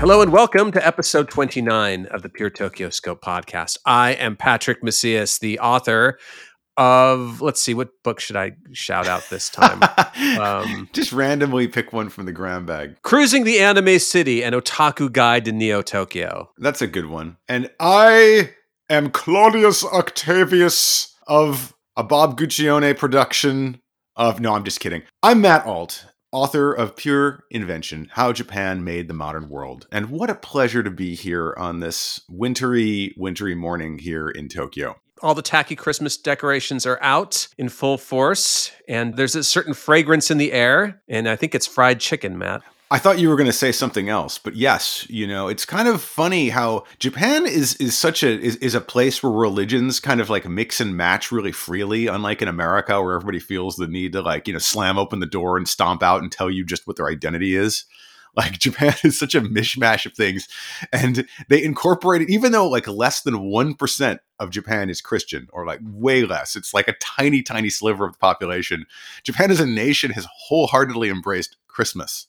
Hello and welcome to episode 29 of the Pure TokyoScope podcast. I am Patrick Macias, the author of, let's see, what book should I shout out this time? um, Just randomly pick one from the grab bag. Cruising the Anime City, an Otaku Guide to Neo Tokyo. That's a good one. And I am Claudius Octavius of a Bob Guccione production of, no, I'm just kidding. I'm Matt Alt author of Pure Invention How Japan Made the Modern World. And what a pleasure to be here on this wintry, wintry morning here in Tokyo. All the tacky Christmas decorations are out in full force, and there's a certain fragrance in the air. And I think it's fried chicken, Matt. I thought you were going to say something else, but yes, you know, it's kind of funny how Japan is is such a is, is a place where religions kind of like mix and match really freely, unlike in America where everybody feels the need to like, you know, slam open the door and stomp out and tell you just what their identity is. Like Japan is such a mishmash of things. And they incorporated, even though like less than 1% of Japan is Christian, or like way less, it's like a tiny, tiny sliver of the population. Japan as a nation has wholeheartedly embraced Christmas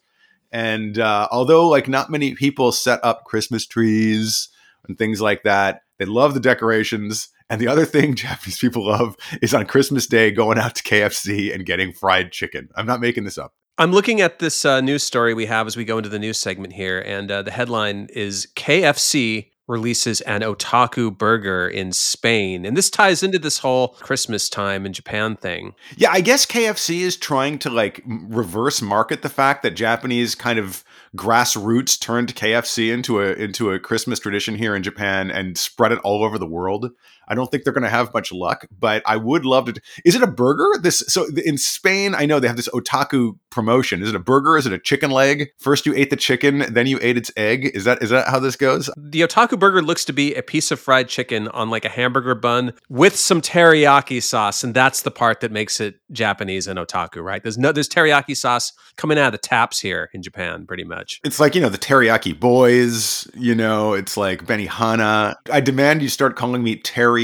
and uh, although like not many people set up Christmas trees and things like that, they love the decorations. And the other thing Japanese people love is on Christmas Day going out to KFC and getting fried chicken. I'm not making this up. I'm looking at this uh, news story we have as we go into the news segment here, and uh, the headline is KFC releases an otaku burger in Spain. And this ties into this whole Christmas time in Japan thing. Yeah, I guess KFC is trying to like reverse market the fact that Japanese kind of grassroots turned KFC into a into a Christmas tradition here in Japan and spread it all over the world. I don't think they're going to have much luck, but I would love to. Is it a burger? This so in Spain, I know they have this otaku promotion. Is it a burger? Is it a chicken leg? First you ate the chicken, then you ate its egg. Is that is that how this goes? The otaku burger looks to be a piece of fried chicken on like a hamburger bun with some teriyaki sauce, and that's the part that makes it Japanese and otaku, right? There's no there's teriyaki sauce coming out of the taps here in Japan, pretty much. It's like you know the teriyaki boys. You know, it's like Benihana. I demand you start calling me teriyaki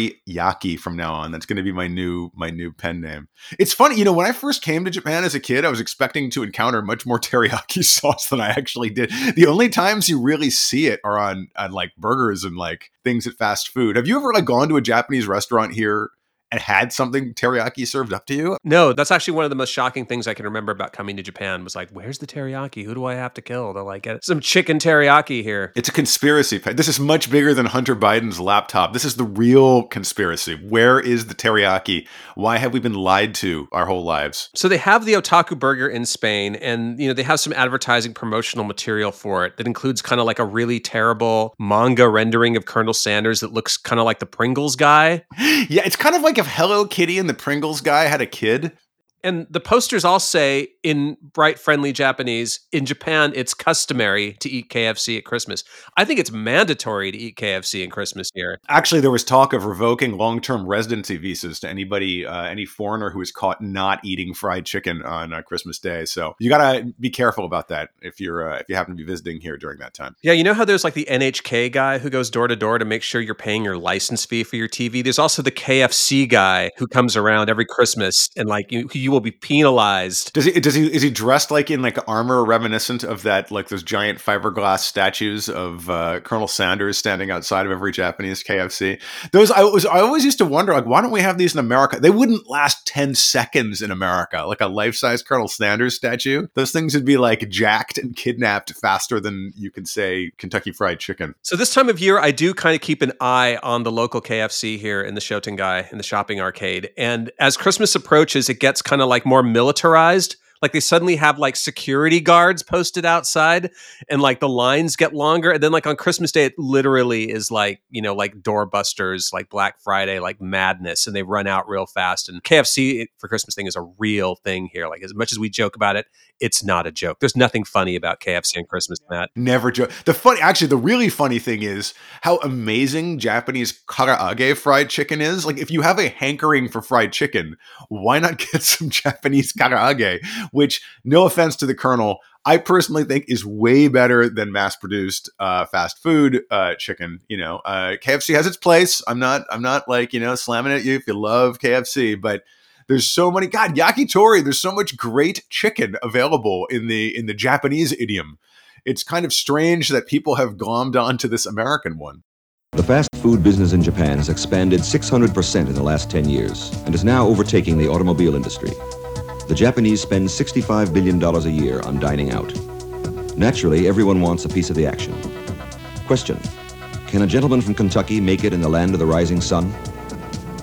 from now on. That's going to be my new my new pen name. It's funny, you know, when I first came to Japan as a kid, I was expecting to encounter much more teriyaki sauce than I actually did. The only times you really see it are on on like burgers and like things at fast food. Have you ever like gone to a Japanese restaurant here and had something teriyaki served up to you? No, that's actually one of the most shocking things I can remember about coming to Japan was like, where's the teriyaki? Who do I have to kill to like get some chicken teriyaki here? It's a conspiracy. This is much bigger than Hunter Biden's laptop. This is the real conspiracy. Where is the teriyaki? Why have we been lied to our whole lives? So they have the otaku burger in Spain and you know they have some advertising promotional material for it that includes kind of like a really terrible manga rendering of Colonel Sanders that looks kind of like the Pringles guy. Yeah, it's kind of like if Hello Kitty and the Pringles guy had a kid and the posters all say in bright, friendly Japanese, in Japan, it's customary to eat KFC at Christmas. I think it's mandatory to eat KFC in Christmas here. Actually, there was talk of revoking long term residency visas to anybody, uh, any foreigner who is caught not eating fried chicken on uh, Christmas Day. So you got to be careful about that if you're uh, if you happen to be visiting here during that time. Yeah, you know how there's like the NHK guy who goes door to door to make sure you're paying your license fee for your TV. There's also the KFC guy who comes around every Christmas and like you, you will be penalized. Does he? Does he? Is he dressed like in like armor reminiscent of that, like those giant fiberglass statues of uh, Colonel Sanders standing outside of every Japanese KFC? Those I was. I always used to wonder, like, why don't we have these in America? They wouldn't last ten seconds in America, like a life size Colonel Sanders statue. Those things would be like jacked and kidnapped faster than you can say Kentucky Fried Chicken. So this time of year, I do kind of keep an eye on the local KFC here in the Shotengai in the shopping arcade, and as Christmas approaches, it gets kind of like more militarized like they suddenly have like security guards posted outside and like the lines get longer and then like on christmas day it literally is like you know like doorbusters like black friday like madness and they run out real fast and kfc for christmas thing is a real thing here like as much as we joke about it it's not a joke. There's nothing funny about KFC and Christmas, Matt. Never joke. The funny, actually, the really funny thing is how amazing Japanese karaage fried chicken is. Like, if you have a hankering for fried chicken, why not get some Japanese karaage? Which, no offense to the Colonel, I personally think is way better than mass-produced uh, fast food uh, chicken. You know, uh, KFC has its place. I'm not. I'm not like you know slamming at you if you love KFC, but there's so many God yakitori. There's so much great chicken available in the in the Japanese idiom. it's kind of strange that people have glommed onto this American one. The fast food business in Japan has expanded 600% in the last 10 years and is now overtaking the automobile industry. The Japanese spend $65 billion a year on dining out. Naturally, everyone wants a piece of the action. Question Can a gentleman from Kentucky make it in the land of the rising sun?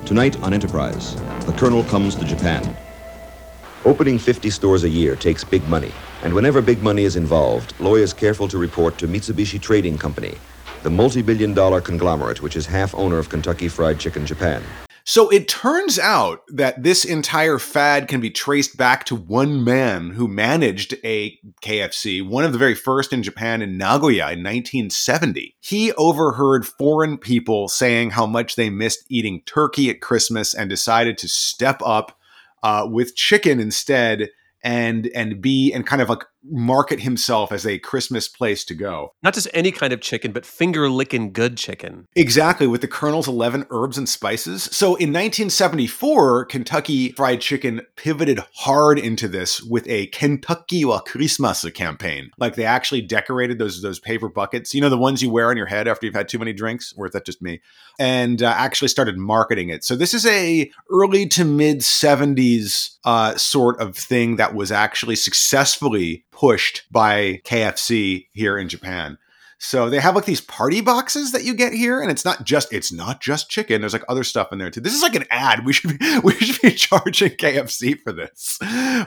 Tonight on Enterprise, the Colonel comes to Japan. Opening 50 stores a year takes big money, and whenever big money is involved, Loy is careful to report to Mitsubishi Trading Company, the multi billion dollar conglomerate which is half owner of Kentucky Fried Chicken Japan. So it turns out that this entire fad can be traced back to one man who managed a KFC, one of the very first in Japan in Nagoya in 1970. He overheard foreign people saying how much they missed eating turkey at Christmas and decided to step up uh, with chicken instead and and be and kind of like market himself as a Christmas place to go. Not just any kind of chicken, but finger licking good chicken. Exactly, with the Colonel's 11 herbs and spices. So in 1974, Kentucky Fried Chicken pivoted hard into this with a Kentucky wa Christmas campaign. Like they actually decorated those those paper buckets, you know, the ones you wear on your head after you've had too many drinks, or is that just me? And uh, actually started marketing it. So this is a early to mid 70s uh, sort of thing that was actually successfully pushed by KFC here in Japan. So they have like these party boxes that you get here, and it's not just it's not just chicken. There's like other stuff in there too. This is like an ad. We should be we should be charging KFC for this.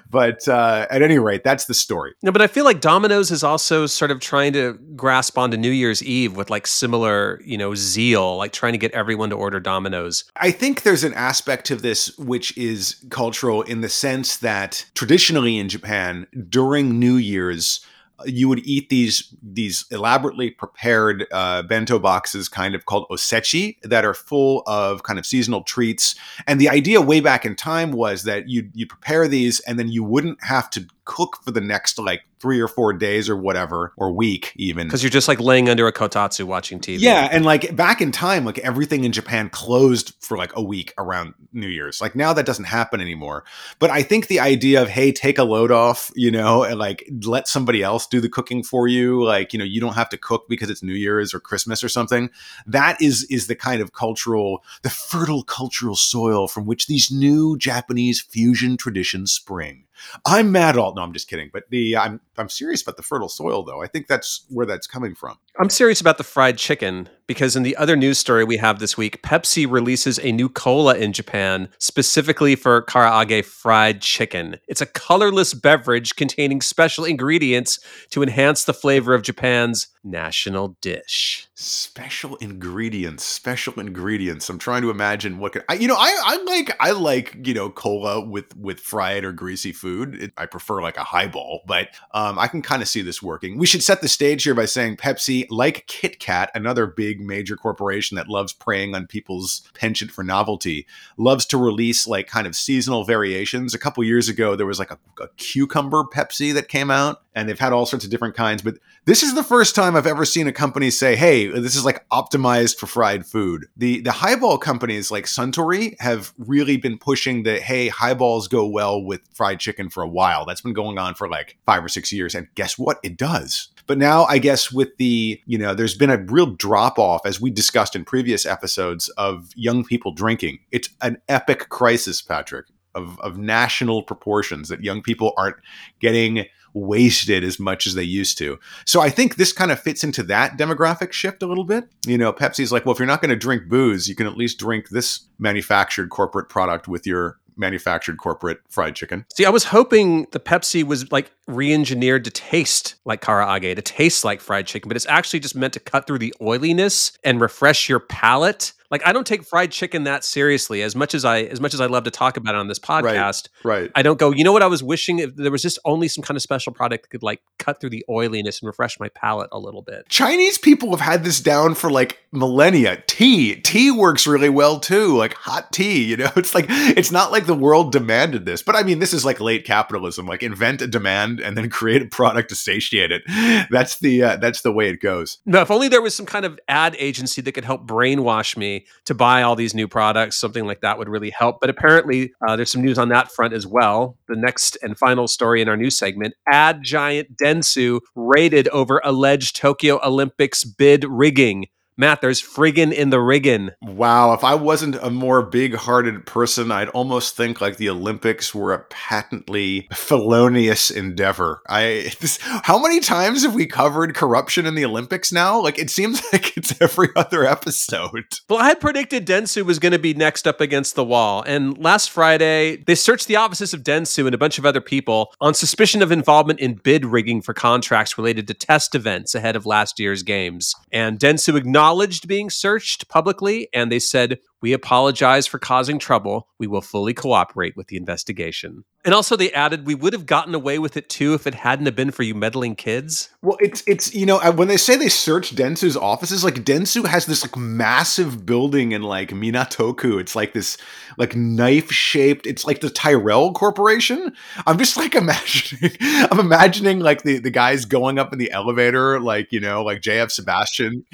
But uh, at any rate, that's the story. No, but I feel like Domino's is also sort of trying to grasp onto New Year's Eve with like similar, you know, zeal, like trying to get everyone to order Domino's. I think there's an aspect of this which is cultural in the sense that traditionally in Japan during New Year's you would eat these these elaborately prepared uh, bento boxes, kind of called osechi, that are full of kind of seasonal treats. And the idea way back in time was that you you prepare these, and then you wouldn't have to cook for the next like three or four days or whatever, or week even. Because you're just like laying under a kotatsu watching TV. Yeah. And like back in time, like everything in Japan closed for like a week around New Year's. Like now that doesn't happen anymore. But I think the idea of, hey, take a load off, you know, and like let somebody else do the cooking for you, like, you know, you don't have to cook because it's New Year's or Christmas or something. That is is the kind of cultural, the fertile cultural soil from which these new Japanese fusion traditions spring. I'm mad all no, I'm just kidding. But the I'm I'm serious about the fertile soil though. I think that's where that's coming from. I'm serious about the fried chicken because in the other news story we have this week, Pepsi releases a new cola in Japan specifically for karaage fried chicken. It's a colorless beverage containing special ingredients to enhance the flavor of Japan's national dish. Special ingredients, special ingredients. I'm trying to imagine what could I, you know, I I like I like, you know, cola with with fried or greasy food. It, I prefer like a highball, but um, I can kind of see this working. We should set the stage here by saying Pepsi, like Kit Kat, another big major corporation that loves preying on people's penchant for novelty, loves to release like kind of seasonal variations. A couple years ago, there was like a, a cucumber Pepsi that came out, and they've had all sorts of different kinds. But this is the first time I've ever seen a company say, "Hey, this is like optimized for fried food." The the highball companies like Suntory have really been pushing the hey, highballs go well with fried chicken for a while. That's been going on for like 5 or 6 years and guess what? It does. But now I guess with the, you know, there's been a real drop off as we discussed in previous episodes of young people drinking. It's an epic crisis, Patrick. Of, of national proportions that young people aren't getting wasted as much as they used to. So I think this kind of fits into that demographic shift a little bit. You know, Pepsi's like, well, if you're not going to drink booze, you can at least drink this manufactured corporate product with your manufactured corporate fried chicken. See, I was hoping the Pepsi was like re-engineered to taste like karaage, to taste like fried chicken, but it's actually just meant to cut through the oiliness and refresh your palate like I don't take fried chicken that seriously as much as I as much as I love to talk about it on this podcast. Right. right. I don't go, you know what I was wishing if there was just only some kind of special product that could like cut through the oiliness and refresh my palate a little bit. Chinese people have had this down for like millennia. Tea. Tea works really well too. Like hot tea, you know. It's like it's not like the world demanded this. But I mean, this is like late capitalism. Like invent a demand and then create a product to satiate it. That's the uh, that's the way it goes. No, if only there was some kind of ad agency that could help brainwash me to buy all these new products. Something like that would really help. But apparently, uh, there's some news on that front as well. The next and final story in our news segment ad giant Dentsu raided over alleged Tokyo Olympics bid rigging. Matt, there's friggin' in the riggin'. Wow, if I wasn't a more big hearted person, I'd almost think like the Olympics were a patently felonious endeavor. I this, how many times have we covered corruption in the Olympics now? Like it seems like it's every other episode. Well, I had predicted Dentsu was going to be next up against the wall. And last Friday, they searched the offices of Dentsu and a bunch of other people on suspicion of involvement in bid rigging for contracts related to test events ahead of last year's games. And Dentsu acknowledged acknowledged being searched publicly, and they said, We apologize for causing trouble. We will fully cooperate with the investigation. And also, they added, We would have gotten away with it too if it hadn't have been for you meddling kids. Well, it's, it's you know, when they say they searched Dentsu's offices, like Dentsu has this like massive building in like Minatoku. It's like this like knife shaped, it's like the Tyrell Corporation. I'm just like imagining, I'm imagining like the, the guys going up in the elevator, like, you know, like JF Sebastian.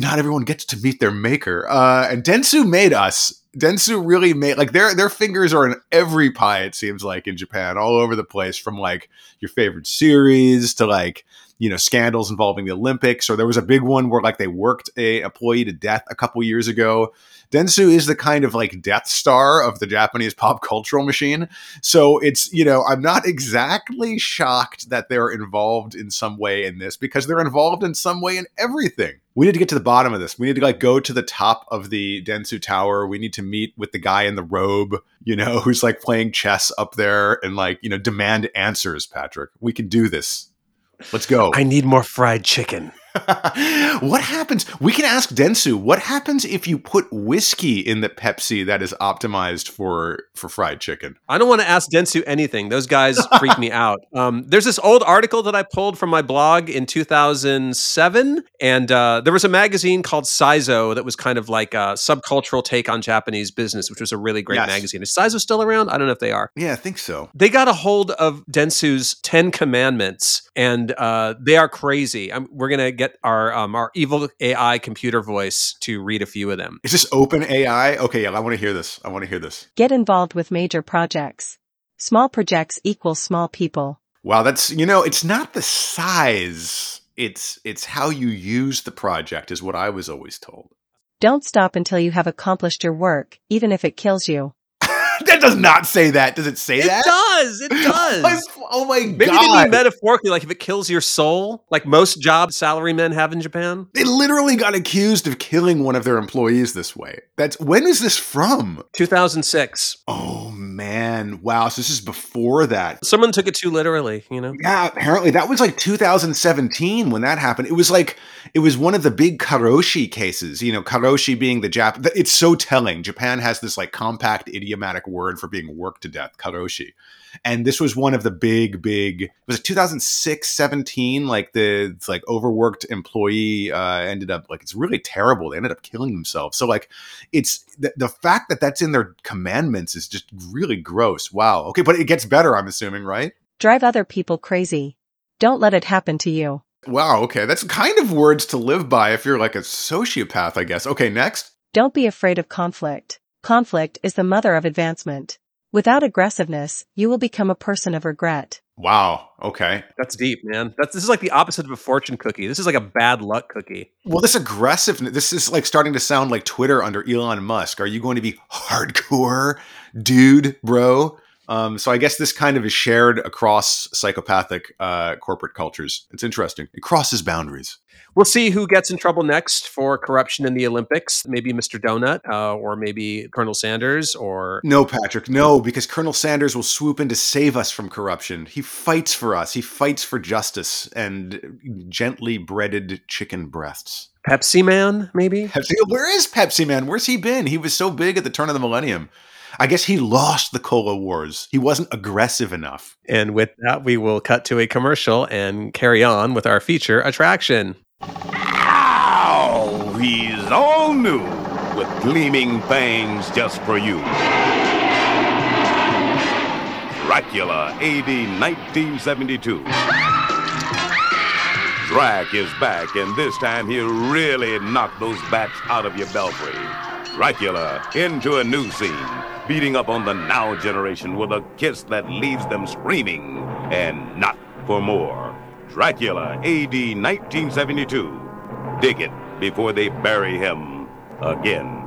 not everyone gets to meet their maker. Uh, and Dentsu made us. Dentsu really made like their their fingers are in every pie. It seems like in Japan, all over the place, from like your favorite series to like you know scandals involving the Olympics. Or there was a big one where like they worked a employee to death a couple years ago. Dentsu is the kind of like Death Star of the Japanese pop cultural machine. So it's, you know, I'm not exactly shocked that they're involved in some way in this because they're involved in some way in everything. We need to get to the bottom of this. We need to like go to the top of the Dentsu Tower. We need to meet with the guy in the robe, you know, who's like playing chess up there and like, you know, demand answers, Patrick. We can do this. Let's go. I need more fried chicken. what happens? We can ask Dentsu. What happens if you put whiskey in the Pepsi that is optimized for for fried chicken? I don't want to ask Dentsu anything. Those guys freak me out. Um, there's this old article that I pulled from my blog in 2007, and uh, there was a magazine called Cyzo that was kind of like a subcultural take on Japanese business, which was a really great yes. magazine. Is Cyzo still around? I don't know if they are. Yeah, I think so. They got a hold of Dentsu's Ten Commandments, and uh, they are crazy. I'm, we're gonna get our um, our evil AI computer voice to read a few of them. Is this OpenAI? Okay, yeah, I want to hear this. I want to hear this. Get involved with major projects. Small projects equal small people. Wow, that's you know, it's not the size. It's it's how you use the project is what I was always told. Don't stop until you have accomplished your work, even if it kills you. that does not say that. Does it say it that? It does. It does. oh my Maybe god. Maybe metaphorically, like if it kills your soul, like most job salary men have in Japan. They literally got accused of killing one of their employees this way. That's when is this from? 2006. Oh man. Wow. So this is before that. Someone took it too literally, you know? Yeah, apparently that was like 2017 when that happened. It was like it was one of the big karoshi cases, you know, karoshi being the Jap it's so telling. Japan has this like compact idiomatic word for being worked to death, karoshi. And this was one of the big, big, was it 2006, 17? Like the like overworked employee uh, ended up like, it's really terrible. They ended up killing themselves. So like it's the, the fact that that's in their commandments is just really gross. Wow. Okay. But it gets better, I'm assuming, right? Drive other people crazy. Don't let it happen to you. Wow, okay. That's kind of words to live by if you're like a sociopath, I guess. Okay, next. Don't be afraid of conflict. Conflict is the mother of advancement. Without aggressiveness, you will become a person of regret. Wow. Okay. That's deep, man. That's this is like the opposite of a fortune cookie. This is like a bad luck cookie. Well, this aggressiveness, this is like starting to sound like Twitter under Elon Musk. Are you going to be hardcore, dude, bro? Um, so I guess this kind of is shared across psychopathic uh, corporate cultures. It's interesting. It crosses boundaries. We'll see who gets in trouble next for corruption in the Olympics. Maybe Mr. Donut, uh, or maybe Colonel Sanders, or no, Patrick, no, because Colonel Sanders will swoop in to save us from corruption. He fights for us. He fights for justice and gently breaded chicken breasts. Pepsi Man, maybe. Pepsi, where is Pepsi Man? Where's he been? He was so big at the turn of the millennium. I guess he lost the cola wars. He wasn't aggressive enough. And with that, we will cut to a commercial and carry on with our feature attraction. Ow! He's all new with gleaming fangs just for you. Dracula, AD 1972. Drac is back, and this time he'll really knock those bats out of your belfry. Dracula into a new scene, beating up on the now generation with a kiss that leaves them screaming and not for more. Dracula, AD 1972. Dig it before they bury him again.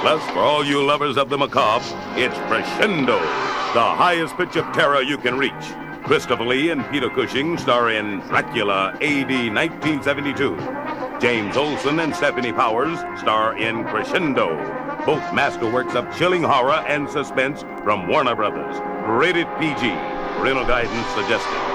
Plus, for all you lovers of the macabre, it's Crescendo, the highest pitch of terror you can reach. Christopher Lee and Peter Cushing star in Dracula AD 1972. James Olson and Stephanie Powers star in Crescendo, both masterworks of chilling horror and suspense from Warner Brothers. Rated PG. Parental guidance suggested.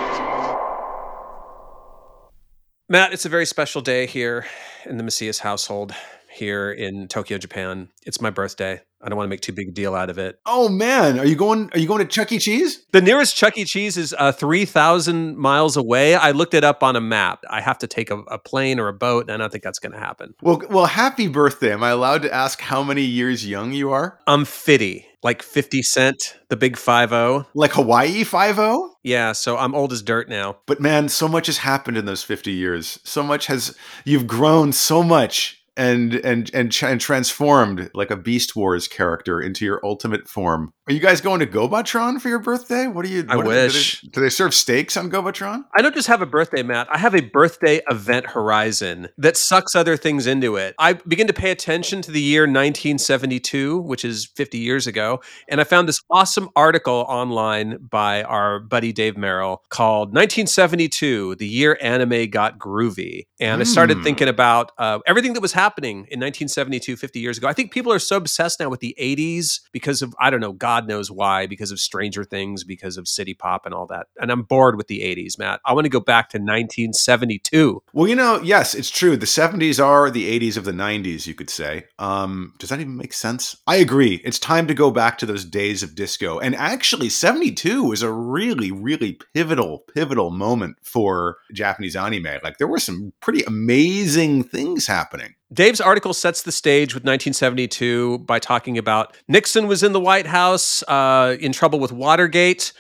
Matt, it's a very special day here in the Macias household here in Tokyo, Japan. It's my birthday. I don't want to make too big a deal out of it. Oh man, are you going? Are you going to Chuck E. Cheese? The nearest Chuck E. Cheese is uh, three thousand miles away. I looked it up on a map. I have to take a, a plane or a boat, and I don't think that's going to happen. Well, well, happy birthday! Am I allowed to ask how many years young you are? I'm fifty, like Fifty Cent, the big five zero. Like Hawaii Five O? Yeah, so I'm old as dirt now. But man, so much has happened in those fifty years. So much has you've grown so much and and and and transformed like a Beast Wars character into your ultimate form. Are you guys going to Gobotron for your birthday? What are you? I what are- wish. do, they, do they serve steaks on Gobotron? I don't just have a birthday, Matt. I have a birthday event horizon that sucks other things into it. I begin to pay attention to the year 1972, which is 50 years ago, and I found this awesome article online by our buddy Dave Merrill called 1972, the year anime got groovy. And I started Hmm. thinking about uh, everything that was happening in 1972, 50 years ago. I think people are so obsessed now with the 80s because of, I don't know, God knows why, because of Stranger Things, because of City Pop and all that. And I'm bored with the 80s, Matt. I want to go back to 1972. Well, you know, yes, it's true. The 70s are the 80s of the 90s, you could say. Um, does that even make sense? I agree. It's time to go back to those days of disco. And actually, 72 was a really, really pivotal, pivotal moment for Japanese anime. Like, there were some pretty amazing things happening. Dave's article sets the stage with 1972 by talking about Nixon was in the White House, uh, in trouble with Watergate.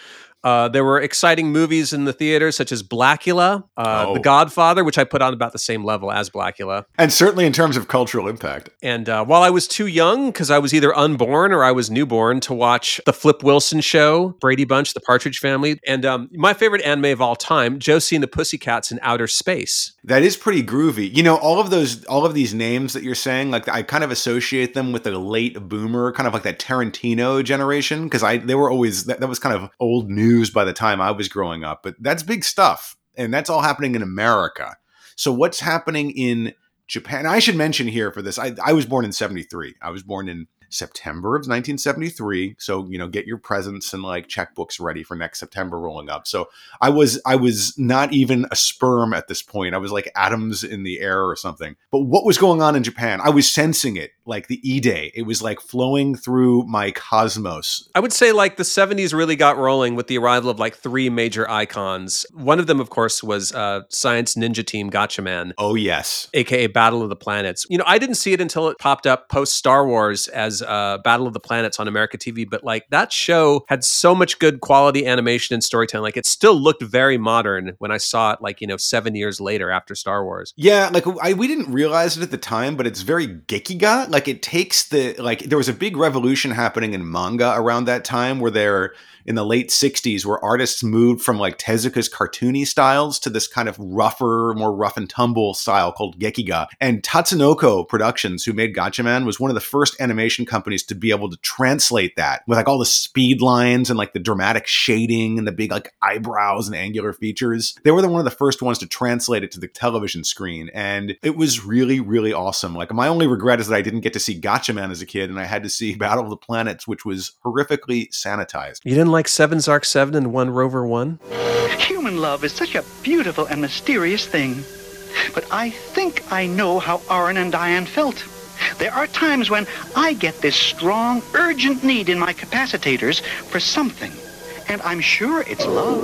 Uh, there were exciting movies in the theater, such as Blackula, uh, Oh. The Godfather, which I put on about the same level as Blackula. And certainly in terms of cultural impact. And uh, while I was too young, because I was either unborn or I was newborn, to watch the Flip Wilson Show, Brady Bunch, The Partridge Family, and um, my favorite anime of all time, Josie and the Pussycats in Outer Space. That is pretty groovy. You know, all of those, all of these names that you're saying, like I kind of associate them with the late boomer, kind of like that Tarantino generation, because I they were always that, that was kind of old news by the time I was growing up. But that's big stuff, and that's all happening in America. So what's happening in Japan? I should mention here for this. I, I was born in '73. I was born in September of 1973. So you know, get your presents and like checkbooks ready for next September rolling up. So I was I was not even a sperm at this point. I was like atoms in the air or something. But what was going on in Japan? I was sensing it like the E Day. It was like flowing through my cosmos. I would say like the 70s really got rolling with the arrival of like three major icons. One of them, of course, was uh, Science Ninja Team Gatchaman. Oh yes. AKA Battle of the Planets. You know, I didn't see it until it popped up post Star Wars as uh, Battle of the Planets on America TV. But like that show had so much good quality animation and storytelling. Like it still looked very modern when I saw it, like, you know, seven years later after Star Wars. Yeah, like I, we didn't realize it at the time, but it's very gekiga. Like it takes the like there was a big revolution happening in manga around that time where they're in the late 60s where artists moved from like Tezuka's cartoony styles to this kind of rougher, more rough and tumble style called Gekiga. And Tatsunoko Productions, who made Gatchaman, was one of the first animation companies to be able to translate that with like all the speed lines and like the dramatic shading and the big like eyebrows and angular features. They were the one of the first ones to translate it to the television screen. And it was really, really awesome. Like my only regret is that I didn't get to see Gatchaman as a kid and I had to see Battle of the Planets, which was horrifically sanitized. You didn't like Seven Zark 7 and One Rover 1? Human love is such a beautiful and mysterious thing. But I think I know how Aaron and Diane felt. There are times when I get this strong, urgent need in my capacitors for something. And I'm sure it's love.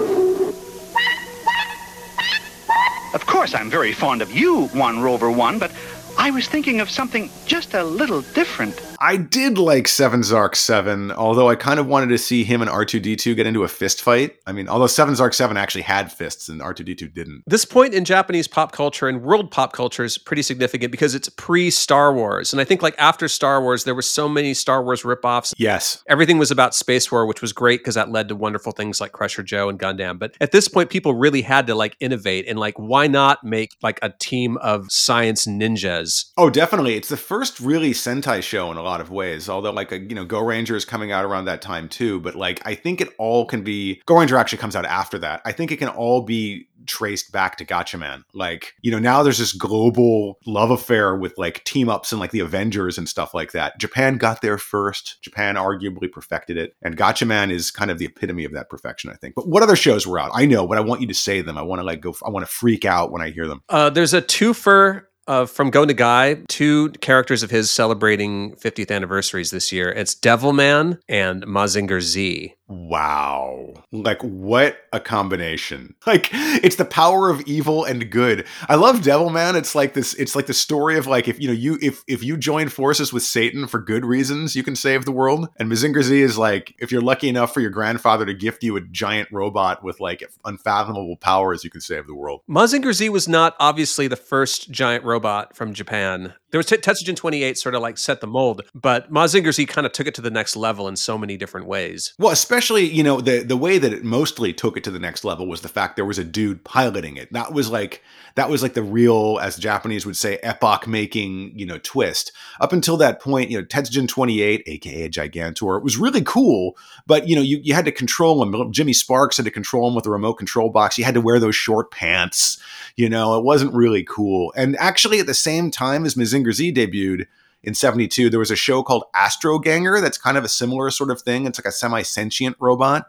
Of course, I'm very fond of you, One Rover One, but I was thinking of something just a little different. I did like Seven Zark 7, although I kind of wanted to see him and R2D2 get into a fist fight. I mean, although Seven Zark 7 actually had fists and R2D2 didn't. This point in Japanese pop culture and world pop culture is pretty significant because it's pre Star Wars. And I think, like, after Star Wars, there were so many Star Wars ripoffs. Yes. Everything was about Space War, which was great because that led to wonderful things like Crusher Joe and Gundam. But at this point, people really had to like innovate and like, why not make like a team of science ninjas? Oh, definitely. It's the first really Sentai show in a lot of ways. Although, like, a, you know, Go Ranger is coming out around that time too. But like, I think it all can be. Go Ranger actually comes out after that. I think it can all be traced back to Gatchaman. Like, you know, now there's this global love affair with like team ups and like the Avengers and stuff like that. Japan got there first. Japan arguably perfected it. And Gatchaman is kind of the epitome of that perfection, I think. But what other shows were out? I know, but I want you to say them. I want to like go, I want to freak out when I hear them. Uh, there's a twofer uh, from Go Nagai, two characters of his celebrating 50th anniversaries this year. It's Devilman and Mazinger Z. Wow. Like what a combination. Like it's the power of evil and good. I love Devilman. It's like this it's like the story of like if you know you if if you join forces with Satan for good reasons, you can save the world. And Mazinger Z is like if you're lucky enough for your grandfather to gift you a giant robot with like unfathomable powers, you can save the world. Mazinger Z was not obviously the first giant robot from Japan. There was T- Tetsujin 28 sort of like set the mold, but Mazinger Z kind of took it to the next level in so many different ways. Well, especially, you know, the the way that it mostly took it to the next level was the fact there was a dude piloting it. That was like that was like the real, as Japanese would say, epoch making, you know, twist. Up until that point, you know, Tetsujin 28, aka Gigantor, it was really cool, but you know, you, you had to control him. Jimmy Sparks had to control him with a remote control box. You had to wear those short pants. You know, it wasn't really cool. And actually, at the same time as Mazinger Z debuted, in 72 there was a show called Astro Ganger that's kind of a similar sort of thing. It's like a semi-sentient robot.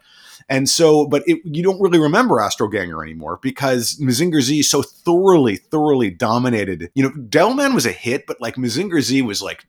And so but it, you don't really remember Astro Ganger anymore because Mazinger Z so thoroughly thoroughly dominated. You know Devilman was a hit but like Mazinger Z was like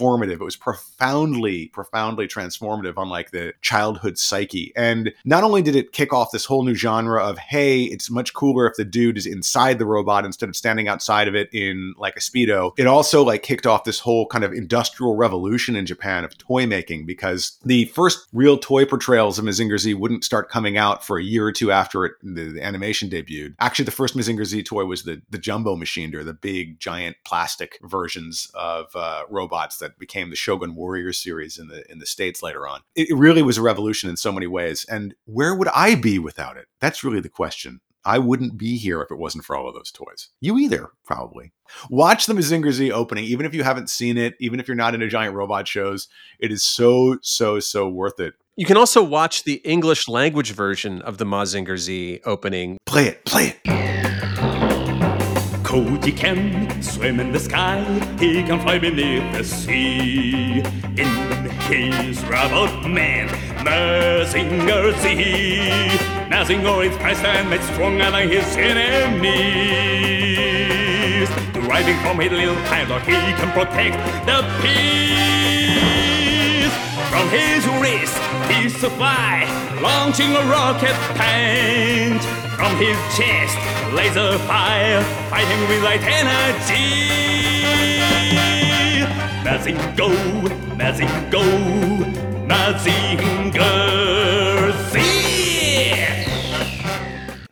transformative. It was profoundly profoundly transformative on like the childhood psyche. And not only did it kick off this whole new genre of hey it's much cooler if the dude is inside the robot instead of standing outside of it in like a speedo it also like kicked off this whole kind of industrial revolution in Japan of toy making because the first real toy portrayals of Mazinger Z wouldn't start coming out for a year or two after it the, the animation debuted. Actually the first Mazinger Z toy was the the jumbo machine or the big giant plastic versions of uh, robots that became the Shogun Warriors series in the in the states later on. It really was a revolution in so many ways. And where would I be without it? That's really the question. I wouldn't be here if it wasn't for all of those toys. You either, probably. Watch the Mazinger Z opening, even if you haven't seen it, even if you're not into giant robot shows. It is so, so, so worth it. You can also watch the English language version of the Mazinger Z opening. Play it, play it. Cody can swim in the sky, he can fly beneath the sea. In his robot man, Mazinger Z. Mazinger is fast and made stronger than his enemies. Driving from his little pilot, he can protect the peace. From his wrist, he fly, launching a rocket paint. From his chest, laser fire, fighting with light energy. Mazingo, Mazingo, Mazinger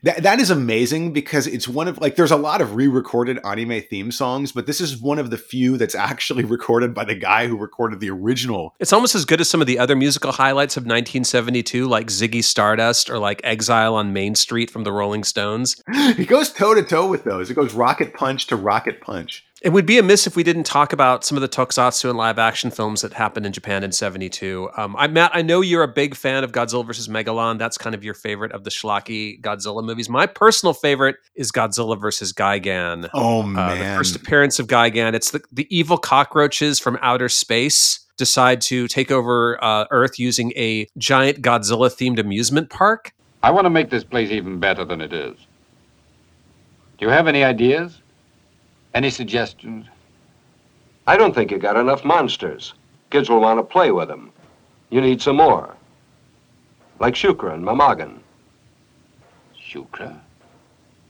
That, that is amazing because it's one of like there's a lot of re-recorded anime theme songs, but this is one of the few that's actually recorded by the guy who recorded the original. It's almost as good as some of the other musical highlights of 1972, like Ziggy Stardust or like Exile on Main Street from the Rolling Stones. He goes toe to toe with those. It goes rocket punch to rocket punch. It would be amiss if we didn't talk about some of the tokusatsu and live action films that happened in Japan in 72. Um, I, Matt, I know you're a big fan of Godzilla vs. Megalon. That's kind of your favorite of the schlocky Godzilla movies. My personal favorite is Godzilla vs. Gigan. Oh, Uh, man. the first appearance of Gigan. It's the, the evil cockroaches from outer space decide to take over uh, Earth using a giant Godzilla themed amusement park. I want to make this place even better than it is. Do you have any ideas? Any suggestions? I don't think you got enough monsters. Kids will want to play with them. You need some more. Like Shukra and Mamagan. Shukra?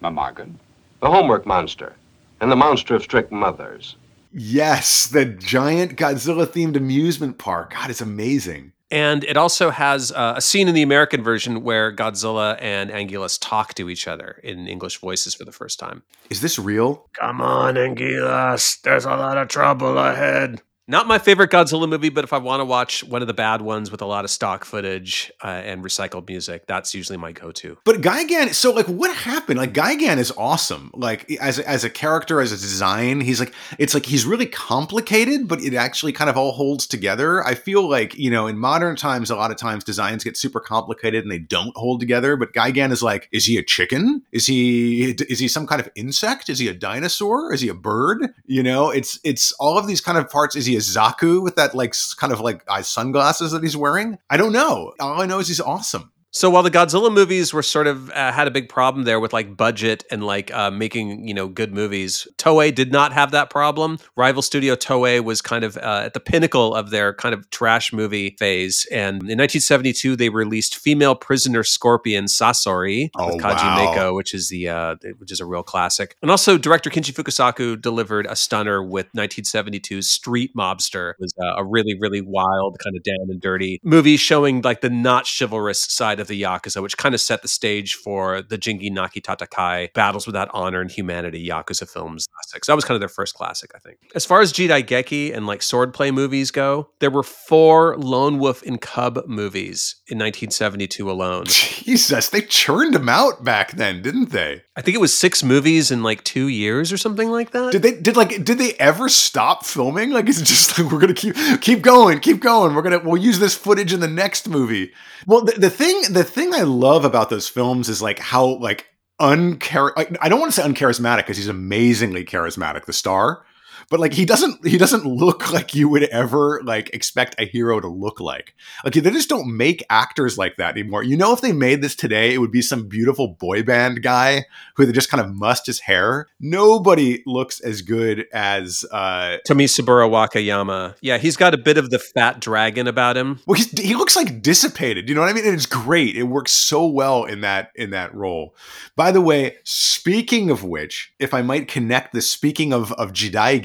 Mamagan? The homework monster. and the monster of strict mothers. Yes, the giant Godzilla themed amusement park. God, it's amazing. And it also has uh, a scene in the American version where Godzilla and Anguillus talk to each other in English voices for the first time. Is this real? Come on, Anguillus. There's a lot of trouble ahead. Not my favorite Godzilla movie, but if I want to watch one of the bad ones with a lot of stock footage uh, and recycled music, that's usually my go-to. But Gigan, so like, what happened? Like, Gigan is awesome. Like, as as a character, as a design, he's like, it's like he's really complicated, but it actually kind of all holds together. I feel like you know, in modern times, a lot of times designs get super complicated and they don't hold together. But Gigan is like, is he a chicken? Is he is he some kind of insect? Is he a dinosaur? Is he a bird? You know, it's it's all of these kind of parts. Is he a Zaku with that like kind of like eye sunglasses that he's wearing? I don't know. All I know is he's awesome. So while the Godzilla movies were sort of uh, had a big problem there with like budget and like uh, making you know good movies, Toei did not have that problem. Rival studio Toei was kind of uh, at the pinnacle of their kind of trash movie phase, and in 1972 they released Female Prisoner Scorpion Sasori Oh, with Kaji wow. Which is the uh, which is a real classic. And also director Kinji Fukasaku delivered a stunner with 1972's Street Mobster. It was uh, a really really wild kind of down and dirty movie showing like the not chivalrous side of the Yakuza, which kind of set the stage for the Jingi Naki Tatakai Battles Without Honor and Humanity Yakuza films classics. That was kind of their first classic, I think. As far as Jidai Geki and like swordplay movies go, there were four Lone Wolf and Cub movies in 1972 alone. Jesus, they churned them out back then, didn't they? I think it was six movies in like two years or something like that. Did they did like did they ever stop filming? Like is it just like we're gonna keep keep going, keep going. We're gonna we'll use this footage in the next movie. Well, the, the thing the thing I love about those films is like how like unchar I don't want to say uncharismatic because he's amazingly charismatic, the star. But like he doesn't he doesn't look like you would ever like expect a hero to look like. Like they just don't make actors like that anymore. You know, if they made this today, it would be some beautiful boy band guy who they just kind of mussed his hair. Nobody looks as good as uh Tomisaburo Wakayama. Yeah, he's got a bit of the fat dragon about him. well, he's, he looks like dissipated. You know what I mean? And it's great. It works so well in that in that role. By the way, speaking of which, if I might connect this, speaking of of Jidai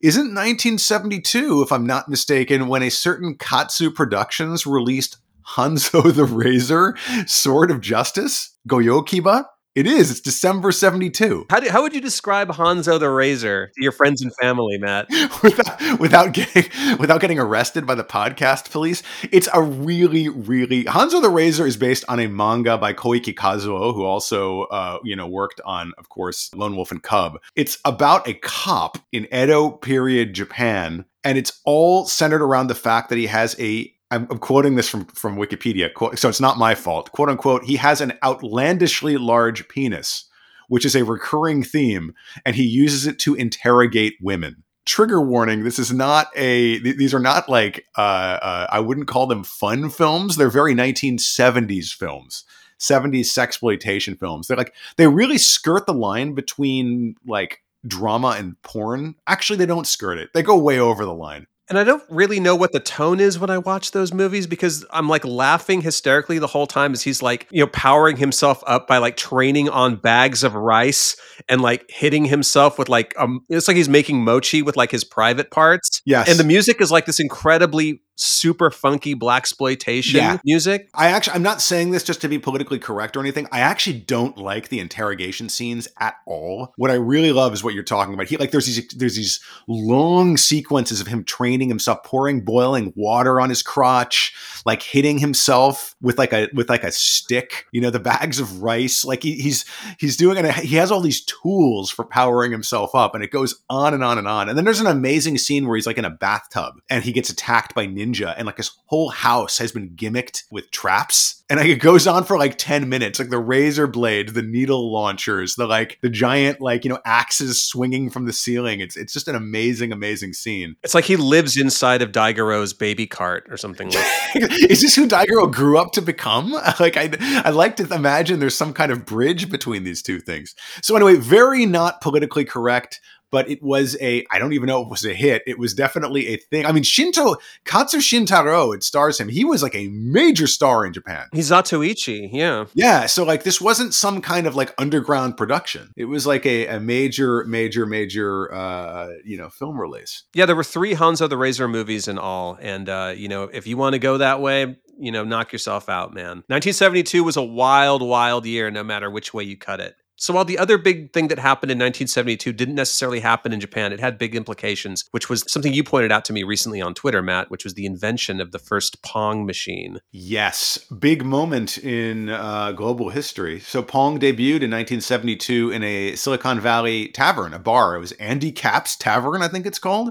Isn't 1972, if I'm not mistaken, when a certain Katsu Productions released Hanzo the Razor, Sword of Justice, Goyokiba? It is. It's December 72. How, do, how would you describe Hanzo the Razor to your friends and family, Matt? without without getting without getting arrested by the podcast police. It's a really really Hanzo the Razor is based on a manga by Koike Kazuo, who also uh, you know worked on, of course, Lone Wolf and Cub. It's about a cop in Edo period Japan, and it's all centered around the fact that he has a I'm, I'm quoting this from from Wikipedia, so it's not my fault. "Quote unquote," he has an outlandishly large penis, which is a recurring theme, and he uses it to interrogate women. Trigger warning: This is not a. th- These are not like. Uh, uh, I wouldn't call them fun films. They're very 1970s films. 70s sexploitation films. They're like they really skirt the line between like drama and porn. Actually, they don't skirt it. They go way over the line. And I don't really know what the tone is when I watch those movies because I'm like laughing hysterically the whole time as he's like, you know, powering himself up by like training on bags of rice and like hitting himself with like um it's like he's making mochi with like his private parts. Yes. And the music is like this incredibly super funky black exploitation Yeah. music. I actually, I'm not saying this just to be politically correct or anything. I actually don't like the interrogation scenes at all. What I really love is what you're talking about. He like there's these there's these long sequences of him training himself, pouring boiling water on his crotch, like hitting himself with like a with like a stick. You know, the bags of rice. Like he, he's he's doing it. He has all these tools for powering himself up, and it goes on and on and on. And then there's an amazing scene where he's like in a bathtub and he gets attacked by ninja, and like his whole house has been gimmicked with traps. And like it goes on for like 10 minutes. Like the razor blade, the needle launchers, the like the giant like, you know, axes swinging from the ceiling. It's it's just an amazing, amazing scene. It's like he lives inside of Daigoro's baby cart or something like Is this who Daigoro grew up to become? Like I I like to imagine there's some kind of bridge between these two things. So anyway, very not politically correct, but it was a I don't even know if it was a hit. It was definitely a thing. I mean, Shinto Katsu Shintaro, it stars him. He was like a major star in Japan. He's Zatoichi, yeah. Yeah, so like this wasn't some kind of like underground production. It was like a, a major, major, major, uh, you know, film release. Yeah, there were three Hanzo the Razor movies in all, and uh, you know, if you want to go that way, you know, knock yourself out, man. 1972 was a wild, wild year, no matter which way you cut it. So while the other big thing that happened in 1972 didn't necessarily happen in Japan, it had big implications, which was something you pointed out to me recently on Twitter, Matt, which was the invention of the first Pong machine. Yes, big moment in uh, global history. So Pong debuted in 1972 in a Silicon Valley tavern, a bar. It was Andy Capp's Tavern, I think it's called.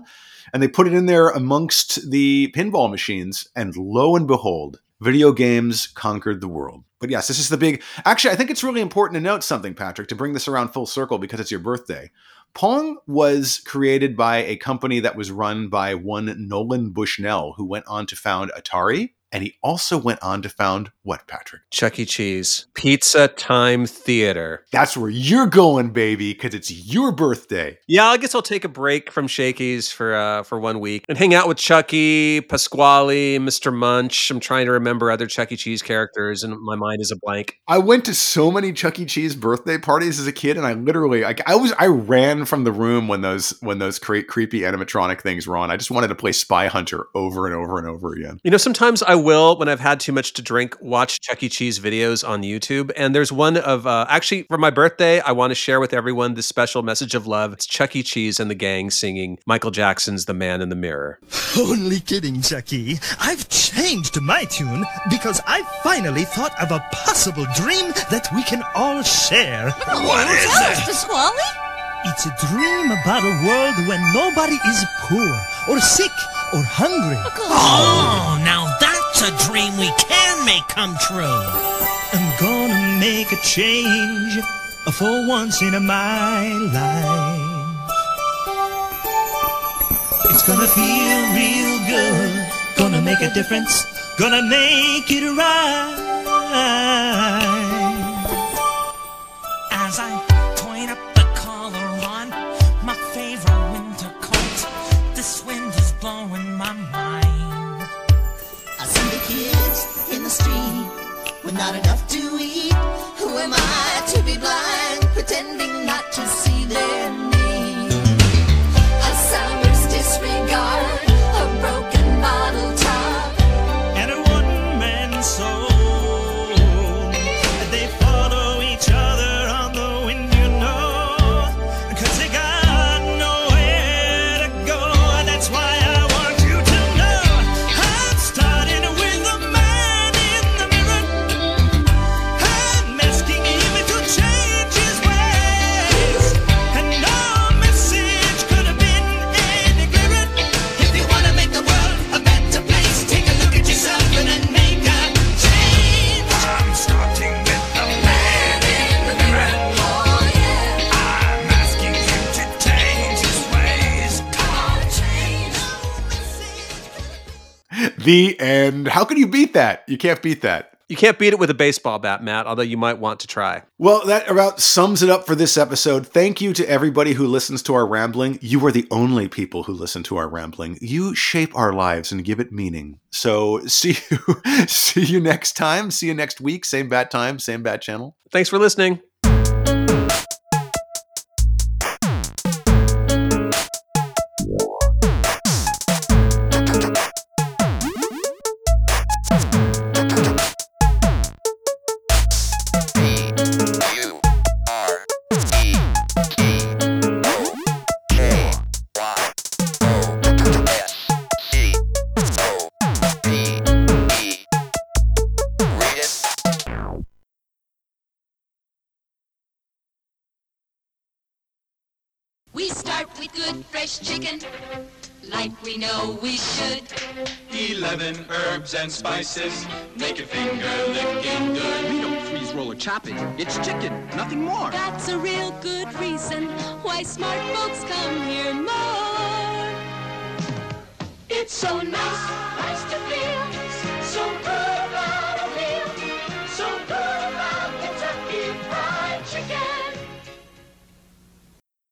And they put it in there amongst the pinball machines, and lo and behold, video games conquered the world. But yes, this is the big. Actually, I think it's really important to note something, Patrick, to bring this around full circle because it's your birthday. Pong was created by a company that was run by one Nolan Bushnell, who went on to found Atari and he also went on to found what, Patrick? Chuck E. Cheese. Pizza Time Theater. That's where you're going, baby, because it's your birthday. Yeah, I guess I'll take a break from Shakey's for uh, for one week and hang out with Chucky, Pasquale, Mr. Munch. I'm trying to remember other Chuck E. Cheese characters, and my mind is a blank. I went to so many Chuck E. Cheese birthday parties as a kid, and I literally, like, I was, I ran from the room when those when those cre- creepy animatronic things were on. I just wanted to play Spy Hunter over and over and over again. You know, sometimes I will, when I've had too much to drink, watch Chuck E. Cheese videos on YouTube. And there's one of, uh, actually, for my birthday, I want to share with everyone this special message of love. It's Chuck E. Cheese and the gang singing Michael Jackson's The Man in the Mirror. Only kidding, Chucky. I've changed my tune because I finally thought of a possible dream that we can all share. What is it? Pasquale? It's a dream about a world when nobody is poor or sick or hungry. Oh, now that's a dream we can make come true. I'm gonna make a change for once in my life. It's gonna feel real good. Gonna make a difference. Gonna make it right. As I the street. With not enough to eat. Who am I to be blind, pretending not to see their can you beat that? You can't beat that. You can't beat it with a baseball bat, Matt, although you might want to try. Well, that about sums it up for this episode. Thank you to everybody who listens to our rambling. You are the only people who listen to our rambling. You shape our lives and give it meaning. So see you see you next time. See you next week. Same bat time, same bat channel. Thanks for listening. Fresh like we know we should. Eleven herbs and spices make it finger licking good. We don't freeze roll or chop it. It's chicken, nothing more. That's a real good reason why smart folks come here more. It's so nice